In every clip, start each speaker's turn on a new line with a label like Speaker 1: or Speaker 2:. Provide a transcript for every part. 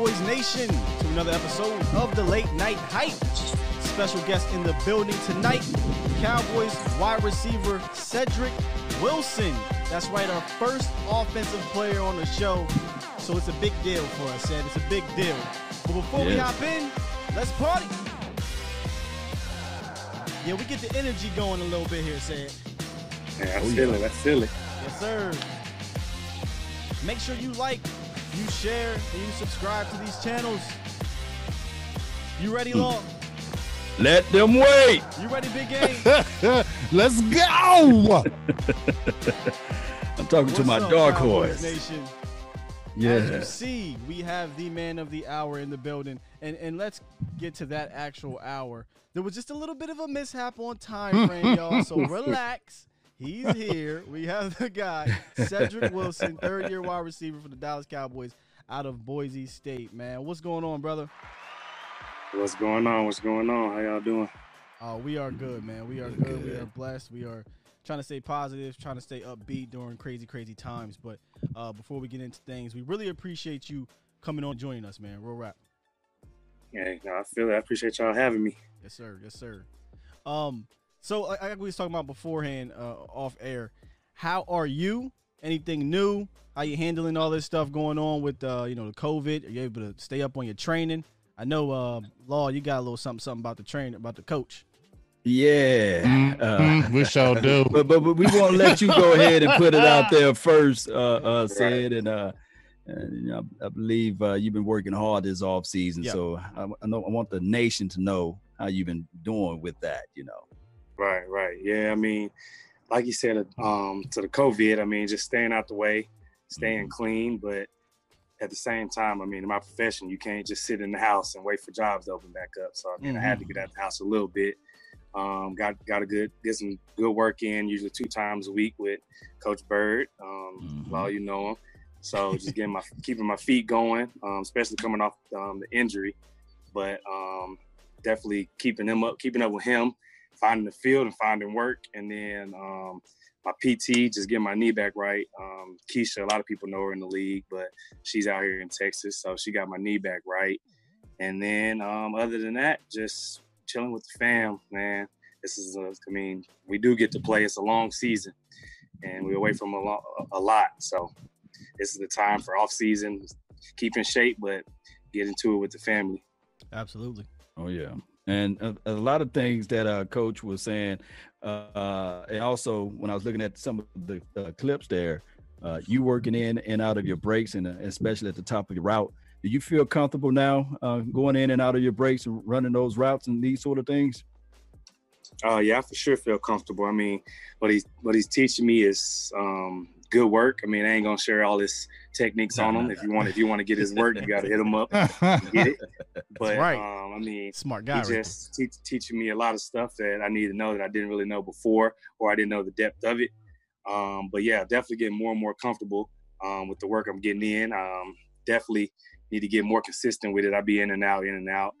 Speaker 1: Cowboys Nation, to another episode of the Late Night Hype. Special guest in the building tonight, Cowboys wide receiver Cedric Wilson. That's right, our first offensive player on the show. So it's a big deal for us, Ced. It's a big deal. But before we hop in, let's party. Yeah, we get the energy going a little bit here, Ced.
Speaker 2: Yeah, I
Speaker 3: Oh,
Speaker 2: feel
Speaker 3: yeah.
Speaker 2: it. I.
Speaker 1: Yes, sir. Make sure you like, you share, and you subscribe to these channels. You ready, Law?
Speaker 3: Let them wait.
Speaker 1: You ready, Big Game?
Speaker 4: Let's go.
Speaker 3: I'm talking to my
Speaker 1: up,
Speaker 3: dark
Speaker 1: Cowboys
Speaker 3: horse.
Speaker 1: Nation? As you
Speaker 3: Yeah.
Speaker 1: see, we have the man of the hour in the building, and and let's get to that actual hour. There was just a little bit of a mishap on time frame, y'all. So relax. He's here. We have the guy, Cedric Wilson, third year wide receiver for the Dallas Cowboys out of Boise State. Man, what's going on, brother?
Speaker 2: What's going on? What's going on? How y'all doing?
Speaker 1: Oh, we are good, man. We are good. We are blessed. We are trying to stay positive, trying to stay upbeat during crazy, crazy times. But uh, before we get into things, we really appreciate you coming on, joining us, man. Real rap.
Speaker 2: Hey, no, I feel it. I appreciate y'all having me.
Speaker 1: Yes, sir. Yes, sir. Um, so like, like we was talking about beforehand, uh, off air. How are you? Anything new? How you handling all this stuff going on with uh, you know, the COVID? Are you able to stay up on your training? I know, uh, Law, you got a little something, something about the train, about the coach.
Speaker 3: Yeah. Uh,
Speaker 4: Mhm, we shall do.
Speaker 3: but, but but we won't let you go ahead and put it out there first, uh, uh, Ced and uh, and you know, I believe uh, you've been working hard this off season,
Speaker 1: Yeah.
Speaker 3: so I, I know I want the nation to know how you've been doing with that. You know.
Speaker 2: Right, right. Yeah, I mean, like you said, um, to the COVID, I mean, just staying out the way, staying clean, but at the same time, I mean, in my profession, you can't just sit in the house and wait for jobs to open back up. So I mean, I had to get out the house a little bit. Um, got got a good get some good work in, usually two times a week with Coach Bird. Um,
Speaker 3: Mhm.
Speaker 2: Well, you know him, so just getting my keeping my feet going, um, especially coming off um, the injury, but um, definitely keeping him up, keeping up with him, finding the field and finding work, and then um, my PT, just getting my knee back right. Um, Keisha, a lot of people know her in the league, but she's out here in Texas, so she got my knee back right. And then um, other than that, just chilling with the fam, man. This is, a, I mean, we do get to play. It's a long season, and we're away from a, lo- a lot. So this is the time for off season, keep in shape, but get into it with the family.
Speaker 1: Absolutely.
Speaker 3: Oh yeah, and a, a lot of things that uh, Coach was saying, uh, and also when I was looking at some of the uh, clips there, uh, you working in and out of your breaks, and uh, especially at the top of your route. Do you feel comfortable now uh, going in and out of your breaks and running those routes and these sort of things?
Speaker 2: Oh yeah, I for sure feel comfortable. I mean, what he's what he's teaching me is um, good work. I mean, I ain't gonna share all his techniques on him. If you want, if you want to get his work, you got to hit him up, and get it. But
Speaker 1: right.
Speaker 2: um, I mean,
Speaker 1: Smart guy.
Speaker 2: he
Speaker 1: Right
Speaker 2: just teach, teaching me a lot of stuff that I need to know that I didn't really know before, or I didn't know the depth of it. Um, but yeah, definitely getting more and more comfortable um, with the work I'm getting in. Um, definitely need to get more consistent with it. I be in and out, in and out.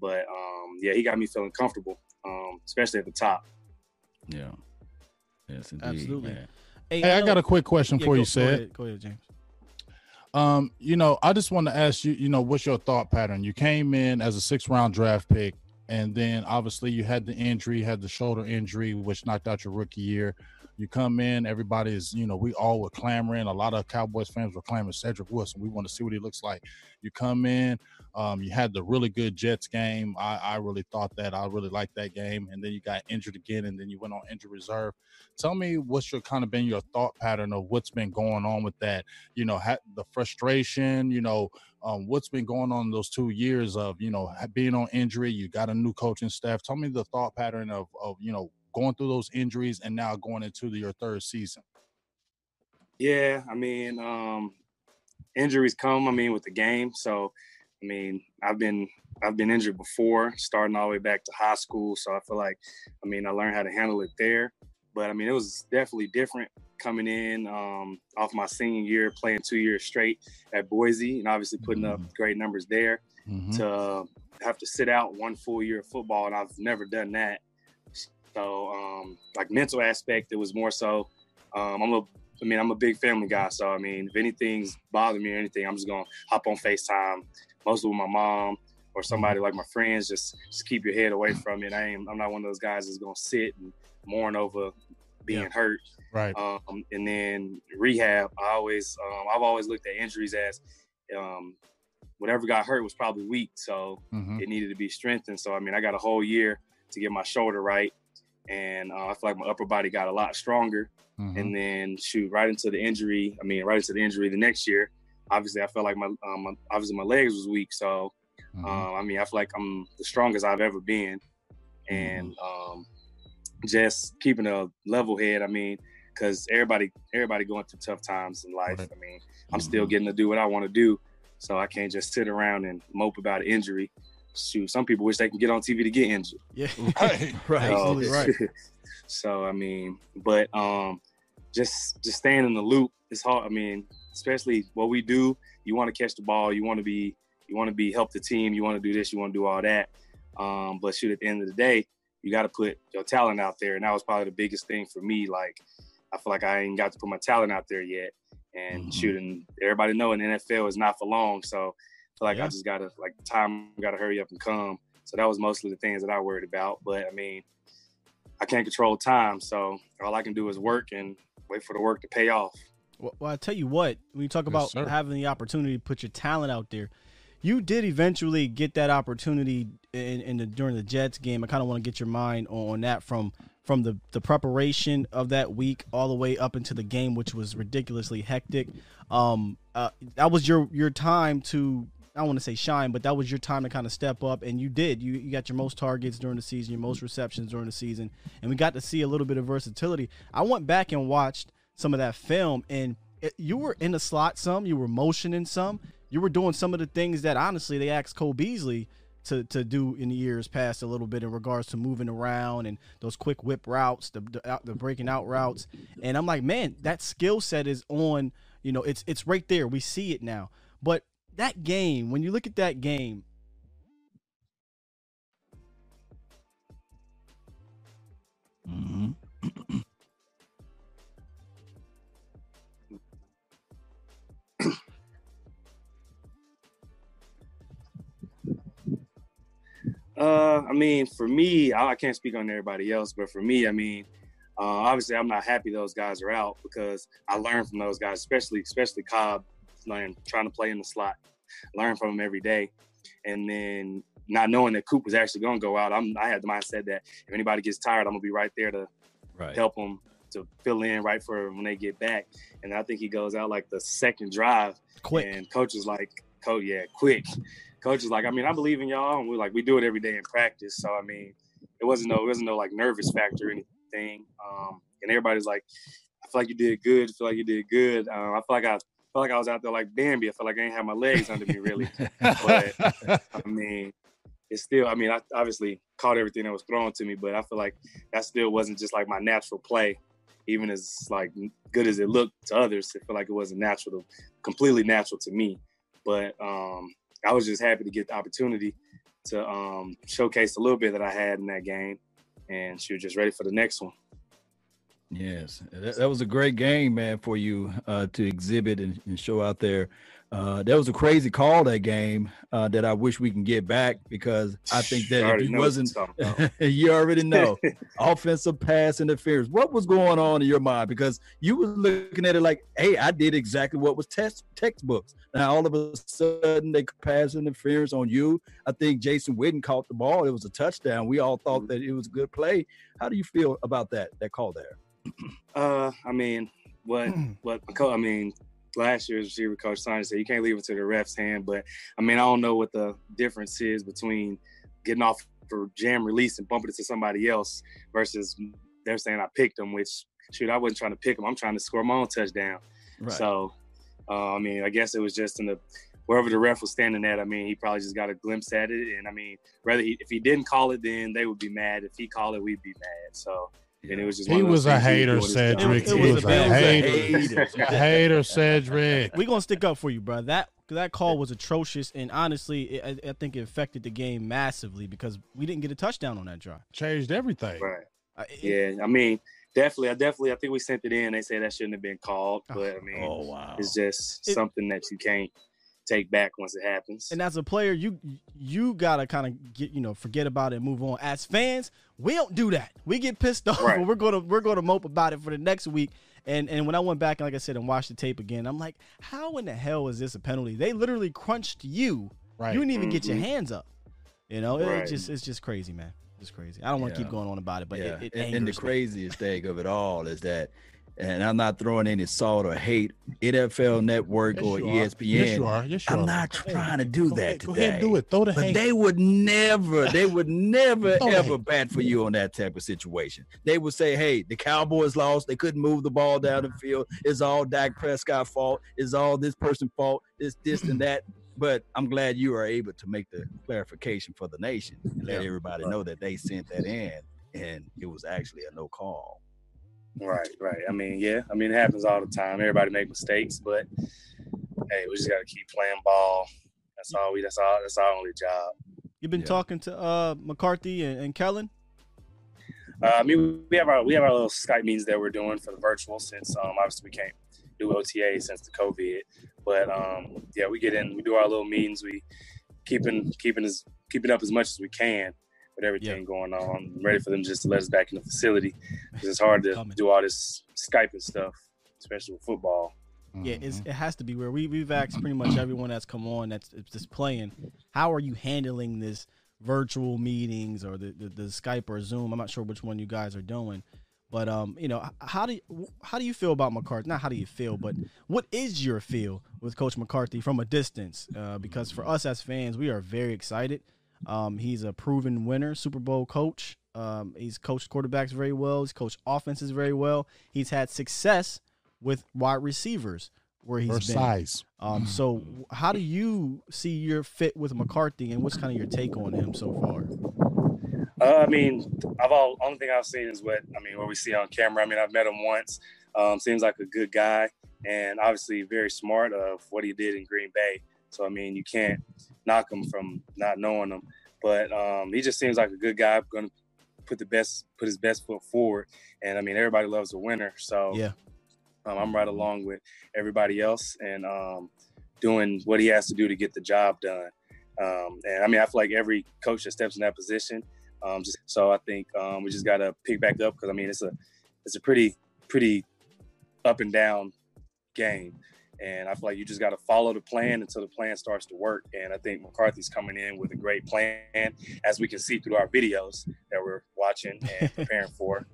Speaker 2: But um, yeah, he got me feeling comfortable, um, especially at the top.
Speaker 3: Yeah. Yes, indeed.
Speaker 1: Absolutely.
Speaker 3: man.
Speaker 4: Hey, I got a quick question
Speaker 1: Yeah,
Speaker 4: for
Speaker 1: go-
Speaker 4: you,
Speaker 1: Go
Speaker 4: Ced.
Speaker 1: ahead, go ahead, James.
Speaker 4: Um, you know, I just want to ask you, you know, what's your thought pattern? You came in as a six round draft pick, and then obviously you had the injury, had the shoulder injury, which knocked out your rookie year. You come in, everybody's, you know, we all were clamoring. A lot of Cowboys fans were clamoring Cedric Wilson. We want to see what he looks like. You come in, um, you had the really good Jets game. I, I really thought that. I really liked that game. And then you got injured again, and then you went on injured reserve. Tell me what's your kind of been your thought pattern of what's been going on with that you know ha- the frustration you know um, what's been going on those two years of you know being on injury you got a new coaching staff tell me the thought pattern of of you know going through those injuries and now going into the, your third season
Speaker 2: Yeah, I mean, um, injuries come. I mean, with the game, so I mean, I've been I've been injured before, starting all the way back to high school. So I feel like, I mean, I learned how to handle it there. But I mean, it was definitely different coming in um, off my senior year, playing two years straight at Boise, and obviously putting up
Speaker 4: Mm-hmm.
Speaker 2: great numbers there.
Speaker 4: Mhm.
Speaker 2: To have to sit out one full year of football, and I've never done that. So, um, like mental aspect, it was more so. Um, I'm a, I mean, I'm a big family guy, so I mean, if anything's bothering me or anything, I'm just gonna hop on Facetime, mostly with my mom or somebody like my friends. Just, just keep your head away from it. I ain't, I'm not one of those guys that's gonna sit and mourn over being
Speaker 1: Yeah.
Speaker 2: hurt.
Speaker 4: Right.
Speaker 2: Um, and then rehab, I always, um, I've always looked at injuries as, um, whatever got hurt was probably weak, so
Speaker 4: Mhm.
Speaker 2: it needed to be strengthened. So I mean, I got a whole year to get my shoulder right, and uh, I feel like my upper body got a lot stronger.
Speaker 4: Mhm.
Speaker 2: And then shoot right into the injury. I mean, right into the injury the next year. Obviously, I felt like my, um, my obviously my legs was weak, so
Speaker 4: Mhm.
Speaker 2: uh, I mean, I feel like I'm the strongest I've ever been, and um, just keeping a level head. I mean, because everybody everybody going through tough times in life.
Speaker 4: Right.
Speaker 2: I mean, I'm still getting to do what I want to do, so I can't just sit around and mope about an injury. Shoot, some people wish they can get on TV to get injured.
Speaker 1: Yeah.
Speaker 4: Right.
Speaker 1: right.
Speaker 2: So-
Speaker 1: right.
Speaker 2: so I mean, but um, just just staying in the loop is hard. I mean, especially what we do. You want to catch the ball. You want to be you want to be help the team. You want to do this. You want to do all that. Um, but shoot, at the end of the day, you got to put your talent out there, and that was probably the biggest thing for me. Like, I feel like I ain't got to put my talent out there yet. And
Speaker 4: Mhm.
Speaker 2: shooting, everybody know an NFL is not for long. So I feel like
Speaker 1: Yeah.
Speaker 2: I just gotta like time gotta hurry up and come. So that was mostly the things that I worried about. But I mean, I can't control time, so all I can do is work and wait for the work to pay off.
Speaker 1: Well, well, I tell you what, when you talk about
Speaker 4: sir.
Speaker 1: having the opportunity to put your talent out there, you did eventually get that opportunity in, in the during the Jets game. I kind of want to get your mind on, on that from from the the preparation of that week all the way up into the game, which was ridiculously hectic. Um, uh, that was your your time to I don't want to say shine, but that was your time to kind of step up, and you did. You you got your most targets during the season, your most receptions during the season, and we got to see a little bit of versatility. I went back and watched some of that film, and it, you were in the slot some, you were motioning some, you were doing some of the things that honestly they asked Cole Beasley to to do in the years past a little bit in regards to moving around and those quick whip routes, the the, the breaking out routes, and I'm like, man, that skill set is on. You know, it's it's right there. We see it now, but that game, when you look at that game,
Speaker 3: Mhm.
Speaker 2: Uh, I mean, for me, I, I can't speak on everybody else, but for me, I mean, uh, obviously, I'm not happy those guys are out because I learned from those guys, especially especially Cobb, learn trying to play in the slot, learn from him every day, and then not knowing that Coop was actually going to go out, I'm I had the mindset that if anybody gets tired, I'm gonna be right there to
Speaker 3: Right.
Speaker 2: help them to fill in right for when they get back. And I think he goes out like the second drive,
Speaker 1: quick,
Speaker 2: and coach is like, "Coach, yeah, quick." Coach is like, "I mean, I believe in y'all, and we like we do it every day in practice." So I mean, it wasn't no it wasn't no like nervous factor or anything. Um, and everybody's like, "I feel like you did good. I feel like you did good." Uh, I feel like I feel like I was out there like Bambi. I felt like I ain't have my legs under me really. But I mean, it's still. I mean, I obviously caught everything that was thrown to me, but I feel like that still wasn't just like my natural play. Even as like good as it looked to others, it felt like it wasn't natural, to, completely natural to me. But um, I was just happy to get the opportunity to um, showcase a little bit that I had in that game, and she was just ready for the next one.
Speaker 3: Yes, that, that was a great game, man, for you uh, to exhibit and, and show out there. Uh, that was a crazy call that game uh, that I wish we can get back because I think that
Speaker 2: already
Speaker 3: if it wasn't,
Speaker 2: you're talking about.
Speaker 3: you already know offensive pass interference. What was going on in your mind? Because you were looking at it like, hey, I did exactly what was test textbooks. Now all of a sudden they pass interference on you. I think Jason Witten caught the ball. It was a touchdown. We all thought that it was a good play. How do you feel about that that call there?
Speaker 2: Uh, I mean, what what I mean, last year's receiver coach Saunders said you can't leave it to the ref's hand, but I mean, I don't know what the difference is between getting off for jam release and bumping it to somebody else versus they're saying I picked them, which shoot, I wasn't trying to pick them. I'm trying to score my own touchdown.
Speaker 1: right?
Speaker 2: So, uh, I mean, I guess it was just in the wherever the ref was standing at, I mean, he probably just got a glimpse at it. And I mean, rather he, if he didn't call it, then they would be mad. If he called it, we'd be mad. So, and it was just
Speaker 4: he was a hater, Cedric. He was a hater. A hater, Cedric.
Speaker 1: We gonna stick up for you, bro. That that call was atrocious, and honestly, it, I, I, think it affected the game massively because we didn't get a touchdown on that drive.
Speaker 4: Changed everything.
Speaker 2: Right. Uh, it, yeah, I mean, definitely, I definitely, I think we sent it in. They say that shouldn't have been called, oh. but I mean, oh wow, it's just it, something that you can't take back once it happens.
Speaker 1: And as a player, you you gotta kind of get you know forget about it and move on. As fans, we don't do that. We get pissed off, right. we're gonna we're gonna mope about it for the next week. And and when I went back and like I said and watched the tape again, I'm like, how in the hell is this a penalty? They literally crunched you. Right. You didn't even mm-hmm. get your mm-hmm. hands up. You know, right. it just it's just crazy, man. It's crazy. I don't want to yeah. keep going on about it, but yeah. it, it
Speaker 3: and, and the craziest thing of it all is that and I'm not throwing any salt or hate NFL Network yes, or ESPN.
Speaker 4: Yes, you are. Yes, you
Speaker 3: I'm
Speaker 4: are.
Speaker 3: not trying to do
Speaker 4: go
Speaker 3: that
Speaker 4: ahead,
Speaker 3: today.
Speaker 4: Go ahead, and do it. Throw the
Speaker 3: but
Speaker 4: hate.
Speaker 3: they would never, they would never ever bat for you on that type of situation. They would say, "Hey, the Cowboys lost. They couldn't move the ball down the field. It's all Dak Prescott fault. It's all this person's fault. It's this and that." But I'm glad you are able to make the clarification for the nation and let everybody know that they sent that in and it was actually a no call.
Speaker 2: Right, right. I mean, yeah. I mean, it happens all the time. Everybody make mistakes, but hey, we just got to keep playing ball. That's all we. That's all. That's our only job.
Speaker 1: You've been yeah. talking to uh, McCarthy and, and Kellen.
Speaker 2: Uh, I mean, we have our we have our little Skype meetings that we're doing for the virtual since um, obviously we can't do OTA since the COVID. But um, yeah, we get in, we do our little meetings. We keeping keeping as keeping up as much as we can with everything yeah. going on. I'm ready for them just to let us back in the facility because it's hard to Coming. do all this Skype and stuff, especially with football.
Speaker 1: Yeah, it has to be where we we've asked pretty much everyone that's come on that's just playing. How are you handling this virtual meetings or the, the, the Skype or Zoom? I'm not sure which one you guys are doing, but um, you know, how do you, how do you feel about McCarthy? Not how do you feel, but what is your feel with Coach McCarthy from a distance? Uh, because for us as fans, we are very excited. Um, he's a proven winner, Super Bowl coach. Um, he's coached quarterbacks very well. He's coached offenses very well. He's had success with wide receivers where he's been.
Speaker 4: Size.
Speaker 1: Um, so, how do you see your fit with McCarthy, and what's kind of your take on him so far?
Speaker 2: Uh, I mean, I've all only thing I've seen is what I mean what we see on camera. I mean, I've met him once. Um, seems like a good guy, and obviously very smart of what he did in Green Bay. So I mean, you can't knock him from not knowing him. But um, he just seems like a good guy. Going to put the best, put his best foot forward. And I mean, everybody loves a winner. So
Speaker 1: yeah,
Speaker 2: um, I'm right along with everybody else and um, doing what he has to do to get the job done. Um, and I mean, I feel like every coach that steps in that position. Um, just, so I think um, we just got to pick back up because I mean, it's a it's a pretty pretty up and down game. And I feel like you just got to follow the plan until the plan starts to work. And I think McCarthy's coming in with a great plan, as we can see through our videos that we're watching and preparing for.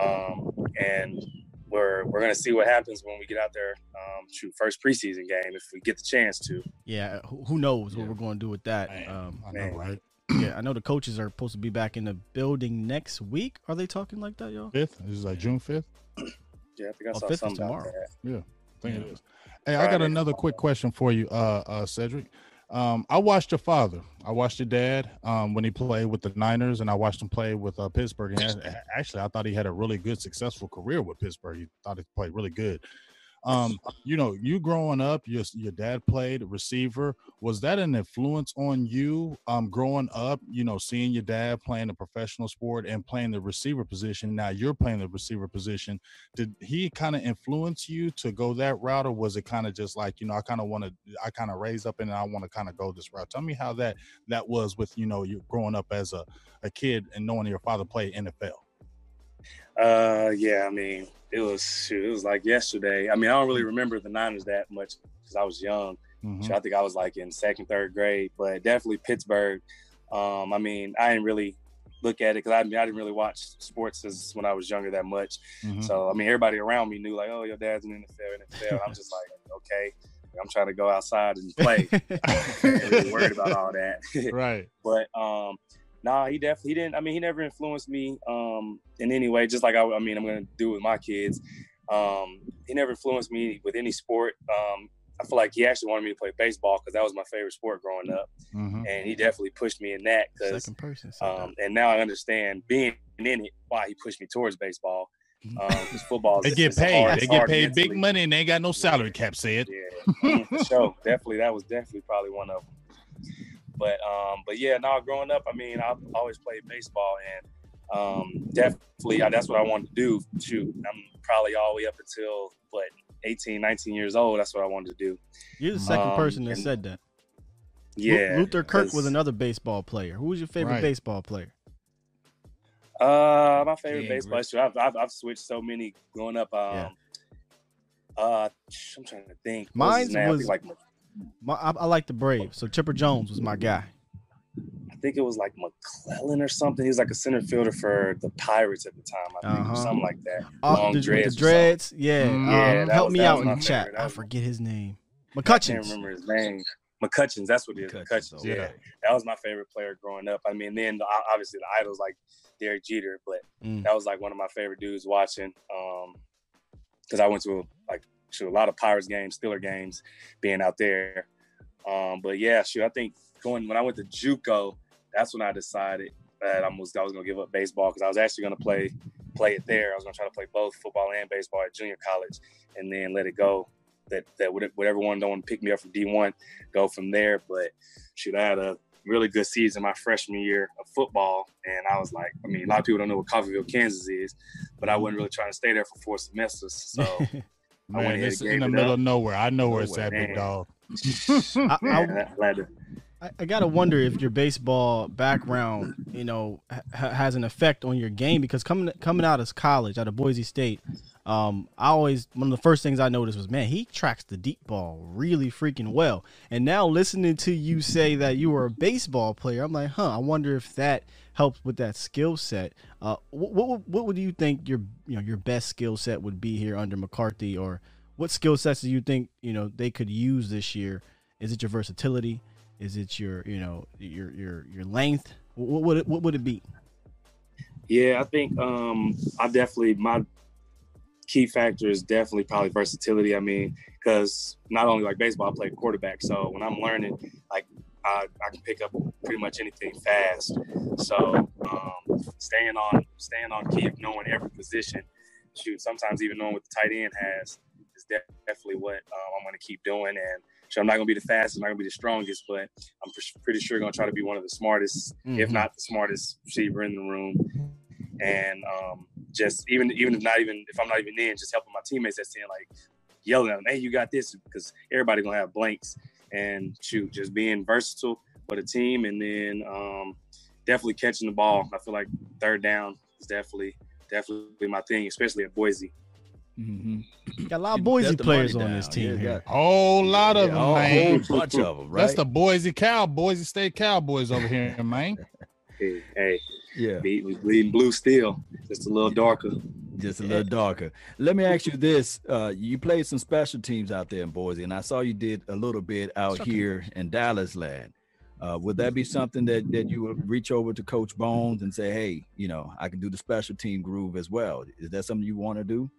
Speaker 2: Um, and we're we're gonna see what happens when we get out there. Um, shoot, first preseason game if we get the chance to.
Speaker 1: Yeah, who knows what yeah. we're going to do with that? Um,
Speaker 4: I know, right?
Speaker 1: Yeah, I know the coaches are supposed to be back in the building next week. Are they talking like that, y'all?
Speaker 4: Fifth this is like June fifth.
Speaker 2: Yeah, I think I oh, saw something tomorrow.
Speaker 4: Yeah, I think yeah. it is. Hey, I got another quick question for you, uh, uh, Cedric. Um, I watched your father. I watched your dad um, when he played with the Niners, and I watched him play with uh, Pittsburgh. And actually, I thought he had a really good, successful career with Pittsburgh. He thought he played really good. Um, you know, you growing up, your your dad played receiver. Was that an influence on you um growing up, you know, seeing your dad playing a professional sport and playing the receiver position? Now you're playing the receiver position. Did he kind of influence you to go that route, or was it kind of just like, you know, I kind of want to I kind of raise up and I want to kind of go this route? Tell me how that that was with, you know, you growing up as a, a kid and knowing your father played NFL.
Speaker 2: Uh yeah, I mean, it was shoot, it was like yesterday. I mean, I don't really remember the Niners that much because I was young. Mm-hmm. I think I was like in second, third grade, but definitely Pittsburgh. Um, I mean, I didn't really look at it because I, mean, I didn't really watch sports as when I was younger that much. Mm-hmm. So I mean, everybody around me knew like, oh, your dad's in the NFL, NFL. I'm just like, okay. I'm trying to go outside and play. really worried about all that.
Speaker 4: right.
Speaker 2: But um, nah, he definitely he didn't. I mean, he never influenced me um, in any way. Just like I, I mean, I'm gonna do with my kids. Um, he never influenced me with any sport. Um, I feel like he actually wanted me to play baseball because that was my favorite sport growing up,
Speaker 4: Mhm.
Speaker 2: and he definitely pushed me in that. Because
Speaker 1: Second person.
Speaker 2: um, and now I understand being in it why he pushed me towards baseball. Because football,
Speaker 4: They get
Speaker 2: it's hard-
Speaker 4: paid. They get
Speaker 2: hard
Speaker 4: paid big money and they ain't got no salary cap. Said.
Speaker 2: Yeah, for sure. Definitely, that was definitely probably one of them. But um, but yeah, now growing up, I mean, I've always played baseball, and um, definitely uh, that's what I wanted to do. Shoot, I'm probably all the way up until what 18, 19 years old. That's what I wanted to do.
Speaker 1: You're the second
Speaker 2: um,
Speaker 1: person that
Speaker 2: and-
Speaker 1: said that. Lu-
Speaker 2: Yeah,
Speaker 1: Luther Kirk was another baseball player. Who was your favorite
Speaker 4: Right.
Speaker 1: baseball player?
Speaker 2: Uh, my favorite
Speaker 3: Ken
Speaker 2: baseball.
Speaker 3: Griffey.
Speaker 2: Shoot, I've, I've I've switched so many growing up. Um,
Speaker 1: Yeah.
Speaker 2: uh, I'm trying to think. What was
Speaker 1: Mine's
Speaker 2: name? I think
Speaker 1: was-
Speaker 2: like
Speaker 1: My, I, I like the Braves. So Chipper Jones was my guy.
Speaker 2: I think it was like McClellan or something. He was like a center fielder for the Pirates at the time. I think,
Speaker 1: Uh-huh.
Speaker 2: or something like that. Long
Speaker 1: the,
Speaker 2: dreads.
Speaker 1: the dreads. Yeah.
Speaker 4: Mm.
Speaker 1: um,
Speaker 2: Yeah, that
Speaker 1: help
Speaker 2: was-
Speaker 1: me out in the chat. I forget his name. McCutchen.
Speaker 2: I can't remember his name. McCutchens, that's what it is.
Speaker 3: McCutchens,
Speaker 2: McCutchens.
Speaker 3: okay.
Speaker 2: Yeah, that was my favorite player growing up. I mean, then the, obviously the idols like Derek Jeter, but
Speaker 1: Mm.
Speaker 2: that was like one of my favorite dudes watching. Um, because I went to like a lot of Pirates games, Steeler games, being out there. Um, but yeah, shoot, I think going when I went to JUCO, that's when I decided that I was I was gonna give up baseball because I was actually gonna play play it there. I was gonna try to play both football and baseball at junior college, and then let it go. That that whatever one don't pick me up from D one, go from there. But shoot, I had a really good season my freshman year of football, and I was like, I mean, a lot of people don't know what Coffeyville, Kansas is, but I wasn't really trying to stay there for four semesters, so. I went
Speaker 4: Man, it's in the
Speaker 2: it
Speaker 4: middle
Speaker 2: up.
Speaker 4: of nowhere. I know where it's
Speaker 2: Nowhere,
Speaker 4: at, big dog.
Speaker 1: I, I,
Speaker 2: Yeah, glad to-
Speaker 1: I, I gotta wonder if your baseball background, you know, ha- has an effect on your game because coming coming out of college, out of Boise State, um, I always one of the first things I noticed was, man, he tracks the deep ball really freaking well. And now listening to you say that you were a baseball player, I'm like, huh, I wonder if that helps with that skill set. Uh, what, what what would you think your you know your best skill set would be here under McCarthy, or what skill sets do you think you know they could use this year? Is it your versatility? Is it your you know your your your length? What would it, what would it be?
Speaker 2: Yeah, I think um I definitely my key factor is definitely probably versatility. I mean, because not only like baseball, I play quarterback, so when I'm learning, like I, I can pick up pretty much anything fast. So um, staying on staying on key knowing every position, shoot, sometimes even knowing what the tight end has is de- definitely what um, I'm going to keep doing. And so I'm not going to be the fastest, I'm not going to be the strongest, but I'm pr- pretty sure going to try to be one of the smartest, if
Speaker 1: Mhm.
Speaker 2: not the smartest receiver in the room. And um, just even even if not even if I'm not even in, just helping my teammates that's in like yelling at them, hey, you got this because everybody gonna have blanks and shoot, just being versatile for the team and then um, definitely catching the ball. I feel like third down is definitely definitely my thing, especially at Boise.
Speaker 3: Mm-hmm.
Speaker 1: Got a lot of Boise players on
Speaker 3: down.
Speaker 1: this team
Speaker 3: Yeah,
Speaker 1: here.
Speaker 3: got-
Speaker 4: Whole lot of
Speaker 3: Yeah,
Speaker 4: them,
Speaker 3: a
Speaker 4: man.
Speaker 3: whole bunch of them, right?
Speaker 4: That's the Boise Cow, Boise State Cowboys over here, man.
Speaker 2: Hey, hey
Speaker 3: yeah.
Speaker 2: we, we bleeding blue still, just a little darker.
Speaker 3: just a little darker. Let me ask you this: uh, You played some special teams out there in Boise, and I saw you did a little bit out
Speaker 1: Special
Speaker 3: here in Dallas land. Uh, would that be something that that you would reach over to Coach Bones and say, "Hey, you know, I can do the special team groove as well"? Is that something you want to do?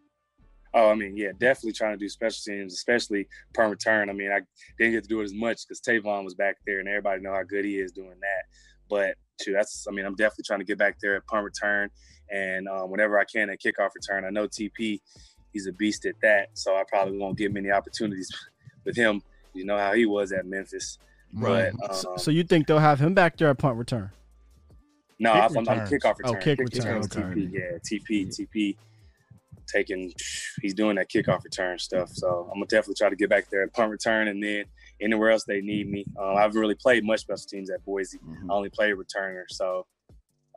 Speaker 2: Oh, I mean, yeah, definitely trying to do special teams, especially per return. I mean, I didn't get to do it as much because Tavon was back there, and everybody know how good he is doing that. But shoot, that's, I mean, I'm definitely trying to get back there at punt return, and um, whenever I can at kickoff return. I know TP, he's a beast at that, so I probably won't get many opportunities with him. You know how he was at Memphis, but um,
Speaker 1: So, so you think they'll have him back there at punt return?
Speaker 2: no,
Speaker 4: kick
Speaker 2: I'm, I'm
Speaker 4: returns.
Speaker 2: kickoff
Speaker 1: Oh,
Speaker 2: return.
Speaker 1: kick
Speaker 2: returns,
Speaker 1: return.
Speaker 2: TP, yeah, TP, TP, taking. He's doing that kickoff return stuff. So I'm gonna definitely try to get back there at punt return, and then anywhere else they need me. Uh, I haven't really played much special teams at Boise.
Speaker 3: Mhm.
Speaker 2: I only played returner. So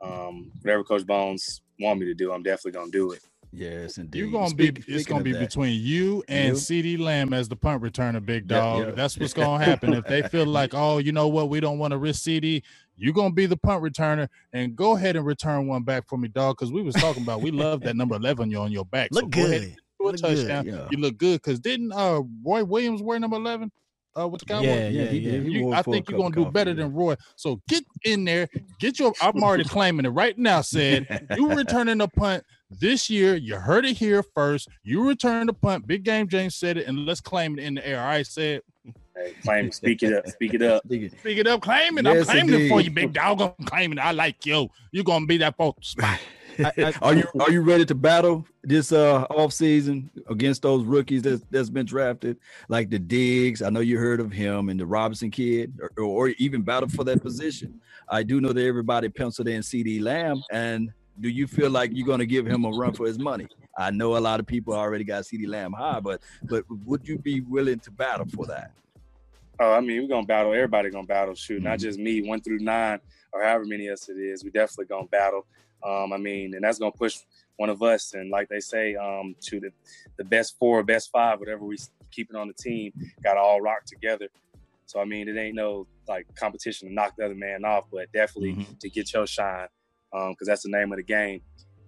Speaker 2: um, whatever Coach Bones want me to do, I'm definitely gonna do it.
Speaker 3: Yes, indeed.
Speaker 4: You're gonna be it's gonna be
Speaker 3: that,
Speaker 4: between you and
Speaker 3: You?
Speaker 4: CeeDee Lamb as the punt returner, big
Speaker 3: Yeah,
Speaker 4: dog.
Speaker 3: yeah.
Speaker 4: That's what's gonna happen if they feel like, oh, you know what, we don't want to risk CeeDee. You're gonna be the punt returner and go ahead and return one back for me, dog. Because we was talking about we love that number eleven you on your back.
Speaker 1: Look
Speaker 4: so go ahead
Speaker 1: good.
Speaker 4: do a
Speaker 1: Look good.
Speaker 4: touchdown.
Speaker 3: Yeah.
Speaker 4: You look good. Because didn't uh Roy Williams wear number eleven? Uh, with the Cowboys.
Speaker 1: Yeah, yeah,
Speaker 3: he
Speaker 1: yeah.
Speaker 3: did. He
Speaker 4: You-
Speaker 3: wore
Speaker 4: I think you're gonna do
Speaker 3: coffee,
Speaker 4: better
Speaker 3: yeah.
Speaker 4: than Roy. So get in there, get your. I'm already claiming it right now. Said you returning a punt. This year, you heard it here first. You return the punt. Big game James said it, and let's claim it in the air. I said,
Speaker 2: Hey, claim, speak it up, speak it up.
Speaker 4: Speak it up, claim it.
Speaker 3: Yes,
Speaker 4: I'm claiming it for you, big dog. I'm claiming it. I like you. You're gonna be that fourth spot.
Speaker 1: I- I-
Speaker 3: are you are you ready to battle this uh off season against those rookies that's that's been drafted like the Diggs? I know you heard of him and the Robinson kid, or, or even battle for that position. I do know that everybody penciled in CeeDee Lamb, and do you feel like you're going to give him a run for his money? I know a lot of people already got CeeDee Lamb high, but but would you be willing to battle for that?
Speaker 2: Oh, I mean, we're gonna battle. Everybody gonna battle. Shoot, not
Speaker 3: Mhm.
Speaker 2: just me, one through nine, or however many else it is. We definitely gonna battle. Um, I mean, and that's gonna push one of us. And like they say, um, to the the best four, best five, whatever we keeping on the team, got all rock together. So I mean, it ain't no like competition to knock the other man off, but definitely
Speaker 3: Mhm.
Speaker 2: to get your shine, because that's the name of the game.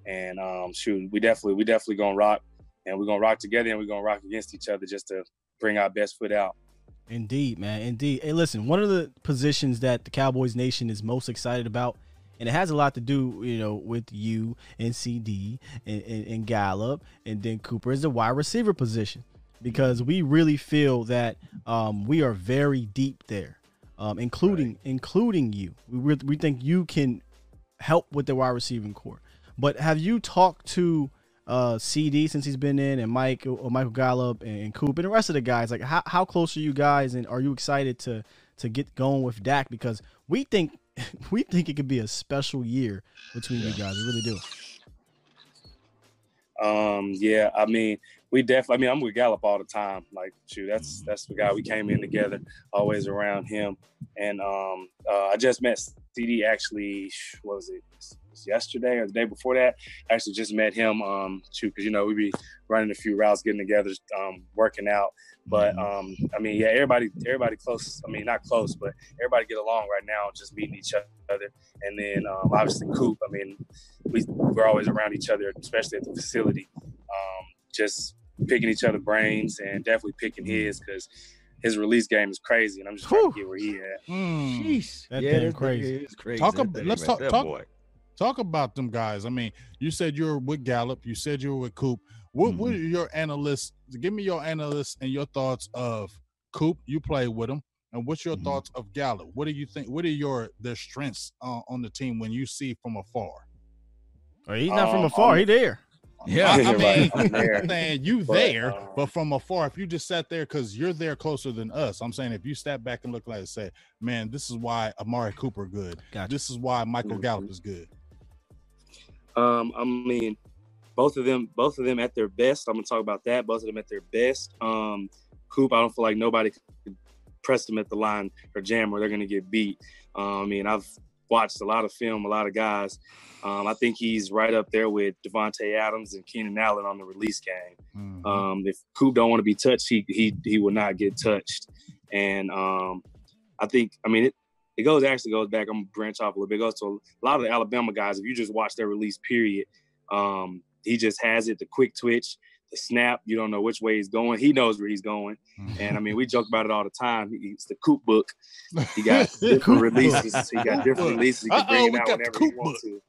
Speaker 2: And um, shoot, we definitely we definitely gonna rock, and we're gonna rock together, and we're gonna rock against each other just to bring our best foot out.
Speaker 1: Indeed, man. Indeed. Hey, listen, one of the positions that the Cowboys Nation is most excited about, and it has a lot to do, you know, with you and CeeDee and, and, and Gallup and then Cooper is the wide receiver position because we really feel that um, we are very deep there, um, including including you. We re- we think you can help with the wide receiving core. But have you talked to uh, CeeDee since he's been in, and Mike or Michael Gallup and, and Coop and the rest of the guys? Like, how, how close are you guys, and are you excited to to get going with Dak? Because we think we think it could be a special year between you guys. We really do.
Speaker 2: Um, yeah, I mean, we definitely. I mean, I'm with Gallup all the time. Like, shoot, that's that's the guy we came in together, always around him. And um, uh, I just met CeeDee actually. What was it? was yesterday or the day before that? Actually, just met him. Um, shoot, because you know we be running a few routes, getting together, um, working out. But um, I mean, yeah, everybody, everybody close. I mean, not close, but everybody get along right now, just meeting each other. And then um, obviously Coop. I mean, we we're always around each other, especially at the facility. Um, just picking each other brains and definitely picking his because his release game is crazy, and I'm just trying to get where he at.
Speaker 4: Hmm.
Speaker 3: Sheesh.
Speaker 1: That
Speaker 3: yeah, that's
Speaker 1: crazy.
Speaker 3: It's crazy.
Speaker 4: Talk
Speaker 3: That
Speaker 4: ab-
Speaker 3: thing
Speaker 4: let's talk- talk-
Speaker 3: boy.
Speaker 4: Talk about them guys. I mean, you said you were with Gallup. You said you were with Coop. What what are your analysts? Give me your analysts and your thoughts of Coop. You play with him, and what's your
Speaker 3: Mhm.
Speaker 4: thoughts of Gallup? What do you think? What are your their strengths uh, on the team when you see from afar?
Speaker 1: Or he's not from
Speaker 2: Um,
Speaker 1: afar.
Speaker 2: um,
Speaker 1: He there.
Speaker 3: Yeah.
Speaker 4: I, I
Speaker 2: You're
Speaker 4: mean,
Speaker 2: right. I'm there.
Speaker 4: saying you
Speaker 2: But,
Speaker 4: there,
Speaker 2: um,
Speaker 4: but from afar, if you just sat there because you're there closer than us, I'm saying if you step back and look like and say, man, this is why Amari Cooper good.
Speaker 1: Gotcha.
Speaker 4: This is why Michael
Speaker 2: Mhm.
Speaker 4: Gallup is good.
Speaker 2: Um, I mean, both of them, both of them at their best. I'm gonna talk about that. Both of them at their best. Um, Coop, I don't feel like nobody could press them at the line or jam, or they're gonna get beat. Um, I mean, I've watched a lot of film, a lot of guys. Um, I think he's right up there with Davante Adams and Keenan Allen on the release game.
Speaker 4: Mhm.
Speaker 2: Um, if Coop don't want to be touched, he he he will not get touched. And um, I think, I mean, it, it goes actually goes back. I'm gonna branch off a little bit. It goes to a lot of the Alabama guys. If you just watch their release period, um, he just has it. The quick twitch, the snap. You don't know which way he's going. He knows where he's going. And I mean, we joke about it all the time. He- It's the Coop book. He got different releases. He got different releases. He can bring it out whenever he wants to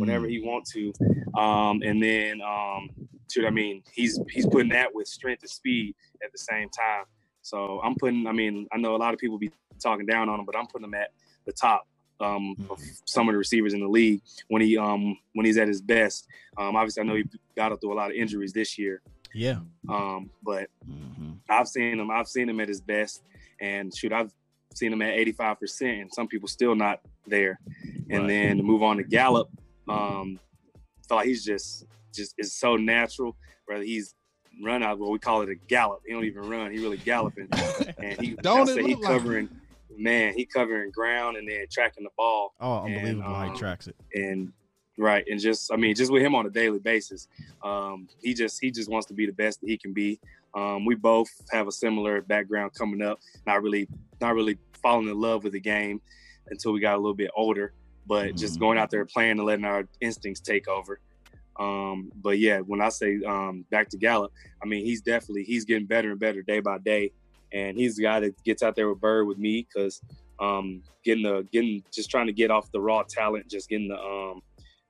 Speaker 2: whenever he want to. Um, and then, um, shoot, I mean, he's he's putting that with strength and speed at the same time. So I'm putting. I mean, I know a lot of people be talking down on him, but I'm putting him at the top um, of some of the receivers in the league when he um, when he's at his best. Um, obviously, I know he got through a lot of injuries this year,
Speaker 1: Yeah.
Speaker 2: um, but
Speaker 3: Mhm.
Speaker 2: I've seen him. I've seen him at his best, and shoot, I've seen him at 85 percent, and some people still not there. And
Speaker 3: Right.
Speaker 2: then to move on to Gallup, um, feel like he's just just is so natural. Whether he's run out, well, we call it a gallop. He don't even run. He really galloping, and he
Speaker 4: Don't it
Speaker 2: say he
Speaker 4: look like
Speaker 2: covering. Man, he covering ground and then tracking the ball
Speaker 1: Oh,
Speaker 2: And,
Speaker 1: unbelievable how he
Speaker 2: um,
Speaker 1: tracks it.
Speaker 2: and right and just i mean just with him on a daily basis um he just he just wants to be the best that he can be um we both have a similar background coming up not really not really falling in love with the game until we got a little bit older but just
Speaker 3: Mhm.
Speaker 2: going out there playing and letting our instincts take over um but yeah when i say um back to gallup i mean he's definitely he's getting better and better day by day and he's the guy that gets out there with bird with me because um getting the getting just trying to get off the raw talent just getting the um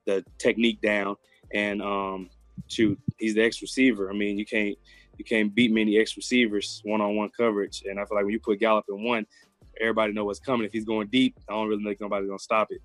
Speaker 2: the technique down and um, shoot, he's the X receiver. I mean, you can't you can't beat many X receivers one on one coverage. And I feel like when you put Gallup in one, everybody know what's coming. If he's going deep, I don't really think nobody's gonna stop it.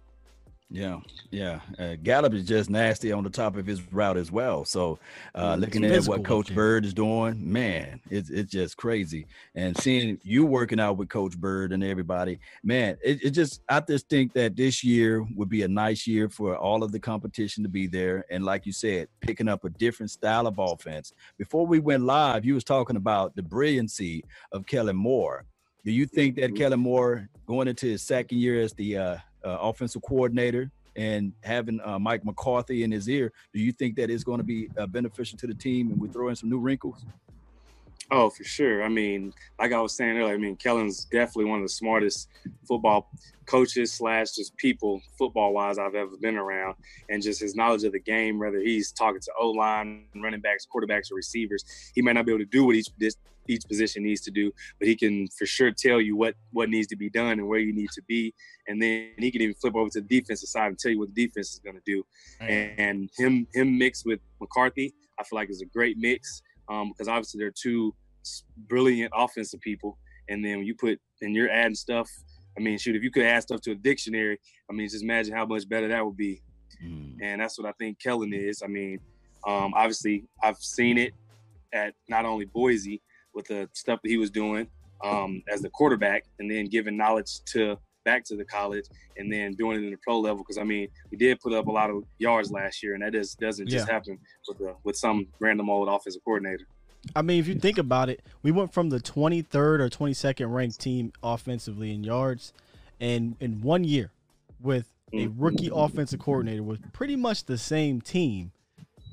Speaker 3: Yeah, yeah. Uh, Gallup is just nasty on the top of his route as well. So, uh, looking at what Coach
Speaker 1: looking.
Speaker 3: Bird is doing, man, it's it's just crazy. And seeing you working out with Coach Bird and everybody, man, it, it just I just think that this year would be a nice year for all of the competition to be there. And like you said, picking up a different style of offense. Before we went live, you was talking about the brilliancy of Kellen Moore. Do you think that
Speaker 2: Mhm.
Speaker 3: Kellen Moore going into his second year as the uh, uh, offensive coordinator and having uh, Mike McCarthy in his ear, do you think that is going to be uh, beneficial to the team and we throw in some new wrinkles?
Speaker 2: Oh, for sure. I mean, like I was saying earlier, I mean, Kellen's definitely one of the smartest football coaches slash just people football wise I've ever been around, and just his knowledge of the game. Whether he's talking to O line, running backs, quarterbacks, or receivers, he might not be able to do what each each position needs to do, but he can for sure tell you what what needs to be done and where you need to be, and then he can even flip over to the defensive side and tell you what the defense is going to do and him him mixed with McCarthy, I feel like is a great mix um, because obviously they're two brilliant offensive people, and then when you put and you're adding stuff. I mean, shoot, if you could add stuff to a dictionary, I mean, just imagine how much better that would be.
Speaker 3: Mm.
Speaker 2: And that's what I think Kellen is. I mean, um, obviously, I've seen it at not only Boise with the stuff that he was doing um, as the quarterback, and then giving knowledge to back to the college, and then doing it in the pro level. Because I mean, we did put up a lot of yards last year, and that just doesn't just
Speaker 1: Yeah.
Speaker 2: happen with the with some random old offensive coordinator.
Speaker 1: I mean, if you think about it, we went from the 23rd or 22nd ranked team offensively in yards, and in one year, with a
Speaker 2: Mm.
Speaker 1: rookie offensive coordinator with pretty much the same team,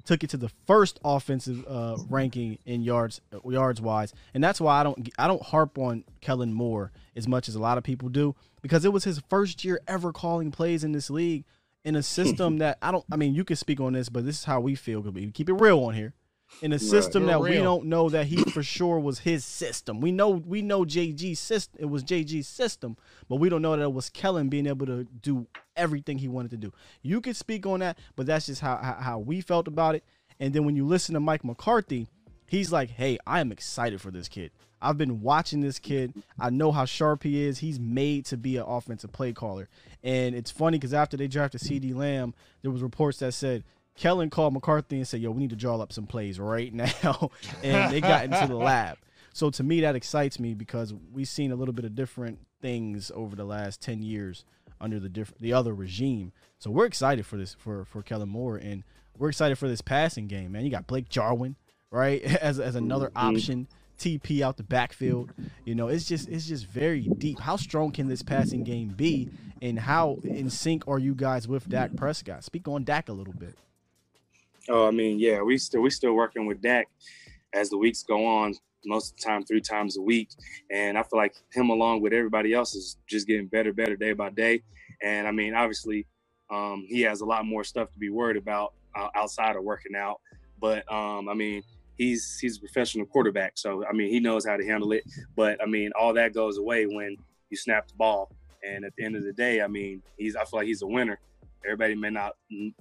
Speaker 1: took it to the first offensive uh, ranking in yards yards wise, and that's why I don't I don't harp on Kellen Moore as much as a lot of people do because it was his first year ever calling plays in this league in a system that I don't. I mean, you can speak on this, but this is how we feel. We keep it real on here. In a system
Speaker 4: Real,
Speaker 1: that we don't know that he for sure was his system. We know we know JG's system. It was JG's system, but we don't know that it was Kellen being able to do everything he wanted to do. You could speak on that, but that's just how how, how we felt about it. And then when you listen to Mike McCarthy, he's like, "Hey, I am excited for this kid. I've been watching this kid. I know how sharp he is. He's made to be an offensive play caller." And it's funny because after they drafted CeeDee Lamb, there was reports that said Kellen called McCarthy and said, "Yo, we need to draw up some plays right now," and they got into the lab. So to me, that excites me because we've seen a little bit of different things over the last ten years under the different the other regime. So we're excited for this for for Kellen Moore, and we're excited for this passing game, man. You got Blake Jarwin, right, as as another
Speaker 2: Mhm.
Speaker 1: option. TP out the backfield, you know, it's just it's just very deep. How strong can this passing game be, and how in sync are you guys with Dak Prescott? Speak on Dak a little bit.
Speaker 2: Oh, I mean, yeah, we still we still working with Dak as the weeks go on. Most of the time, three times a week, and I feel like him along with everybody else is just getting better, better day by day. And I mean, obviously, um, he has a lot more stuff to be worried about uh, outside of working out. But um, I mean, he's he's a professional quarterback, so I mean, he knows how to handle it. But I mean, all that goes away when you snap the ball. And at the end of the day, I mean, he's I feel like he's a winner. Everybody may not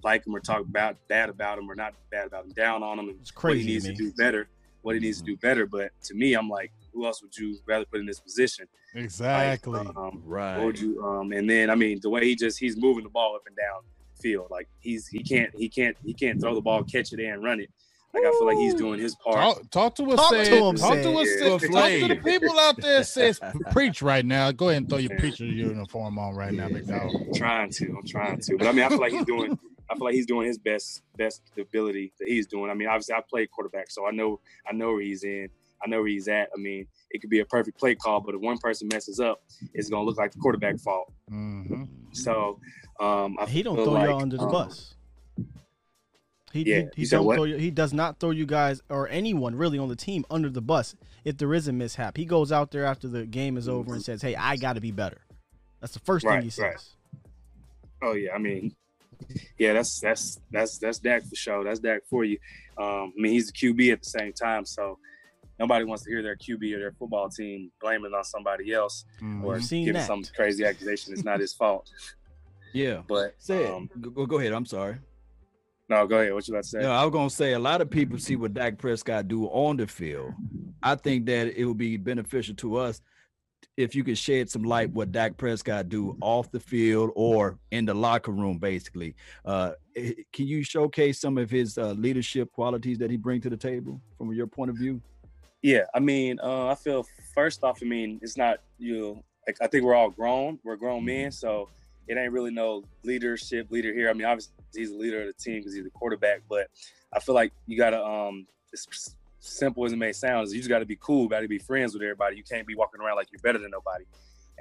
Speaker 2: like him or talk about bad about him or not bad about him, down on him, and
Speaker 1: It's
Speaker 2: what he
Speaker 1: crazy to
Speaker 2: needs to do better. What he needs to do better. But to me, I'm like, who else would you rather put in this position? Like,
Speaker 4: Exactly.
Speaker 2: um,
Speaker 3: Right.
Speaker 2: would you? Um, and then I mean, the way he just he's moving the ball up and down the field, like he's he can't he can't he can't throw the ball, catch it, and run it. Like I feel like he's doing his part.
Speaker 4: Talk, talk to us,
Speaker 1: Talk to him,
Speaker 4: talk
Speaker 1: said.
Speaker 4: to us, said. Talk to the people out there. Says preach right now. Go ahead and throw your preacher uniform on right now, big dog.
Speaker 2: I'm trying to. I'm trying to. But I mean, I feel like he's doing. I feel like he's doing his best best ability that he's doing. I mean, obviously, I played quarterback, so I know I know where he's in. I know where he's at. I mean, it could be a perfect play call, but if one person messes up, it's gonna look like the quarterback fault.
Speaker 4: hmm
Speaker 2: So um, I
Speaker 1: He don't
Speaker 2: feel
Speaker 1: throw
Speaker 2: like,
Speaker 1: y'all under the
Speaker 2: um,
Speaker 1: bus. He,
Speaker 2: Yeah,
Speaker 1: he,
Speaker 2: you
Speaker 1: he
Speaker 2: said
Speaker 1: don't
Speaker 2: what?
Speaker 1: throw you, he does not throw you guys or anyone really on the team under the bus if there is a mishap. He goes out there after the game is over and says, "Hey, I got to be better." That's the first
Speaker 2: Right,
Speaker 1: thing he says.
Speaker 2: right. Oh yeah, I mean, yeah, that's that's that's that's Dak for sure. That's Dak for you. Um, I mean, he's the QB at the same time, so nobody wants to hear their QB or their football team blaming on somebody else or
Speaker 1: We've
Speaker 2: giving
Speaker 1: that.
Speaker 2: some crazy accusation. It's not his fault.
Speaker 3: Yeah.
Speaker 2: But
Speaker 3: Said.
Speaker 2: um,
Speaker 3: go, go ahead. I'm sorry.
Speaker 2: No, go ahead. What you about to say?
Speaker 3: No, I was gonna say a lot of people see what Dak Prescott do on the field. I think that it would be beneficial to us if you could shed some light what Dak Prescott do off the field or in the locker room, basically. Uh, can you showcase some of his uh, leadership qualities that he bring to the table from your point of view?
Speaker 2: Yeah, I mean, uh, I feel first off, I mean, it's not you. Know, like, I think we're all grown. We're grown men, mm-hmm. so it ain't really no leadership leader here. I mean, obviously he's a leader of the team because he's the quarterback, but I feel like you gotta um as simple as it may sound, is you just gotta be cool, gotta be friends with everybody. You can't be walking around like you're better than nobody.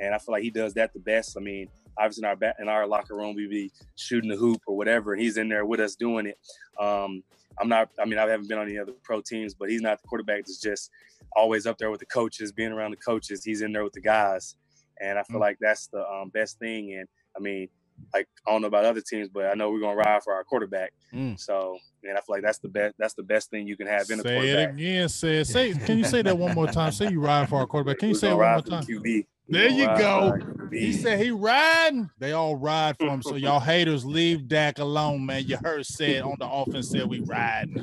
Speaker 2: And I feel like he does that the best. I mean, obviously in our in our locker room we be shooting the hoop or whatever, and he's in there with us doing it. Um, I'm not. I mean, I haven't been on any other pro teams, but he's not the quarterback that's just always up there with the coaches, being around the coaches. He's in there with the guys, and I feel mm-hmm. like that's the um, best thing. And I mean, like I don't know about other teams, but I know we're gonna ride for our quarterback. Mm. So, and I feel like that's the best. That's the best thing you can have in a
Speaker 4: say
Speaker 2: quarterback.
Speaker 4: It again, say Say, can you say that one more time? Say you ride for our quarterback. Can you we're say it one more time? QB. There you go. He said he riding. They all ride for him. So y'all haters leave Dak alone, man. You heard said on the offense said we riding.